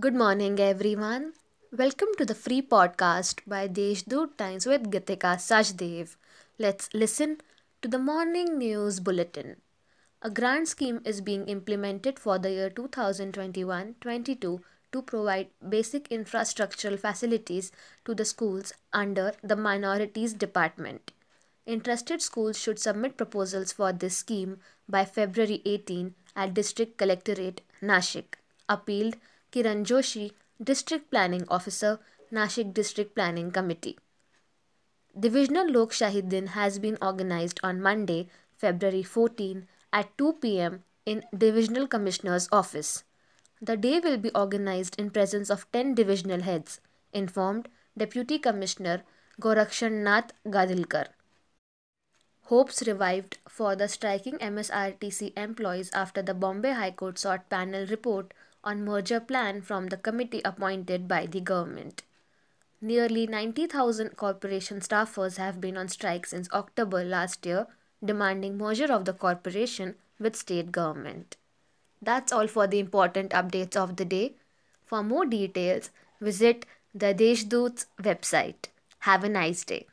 Good morning, everyone. Welcome to the free podcast by Deshdoot Times with Gitika Sajdev. Let's listen to the morning news bulletin. A grant scheme is being implemented for the year 2021 22 to provide basic infrastructural facilities to the schools under the Minorities Department. Interested schools should submit proposals for this scheme by February 18 at District Collectorate, Nashik. Appealed Kiran Joshi, District Planning Officer, Nashik District Planning Committee. Divisional Lok Shahi Din has been organized on Monday, February 14 at 2 pm in Divisional Commissioner's office. The day will be organized in presence of 10 divisional heads, informed Deputy Commissioner Gorakshan Nath Gadilkar. Hopes revived for the striking MSRTC employees after the Bombay High Court sought panel report on merger plan from the committee appointed by the government. Nearly 90,000 corporation staffers have been on strike since October last year, demanding merger of the corporation with state government. That's all for the important updates of the day. For more details, visit the Deshdoot's website. Have a nice day.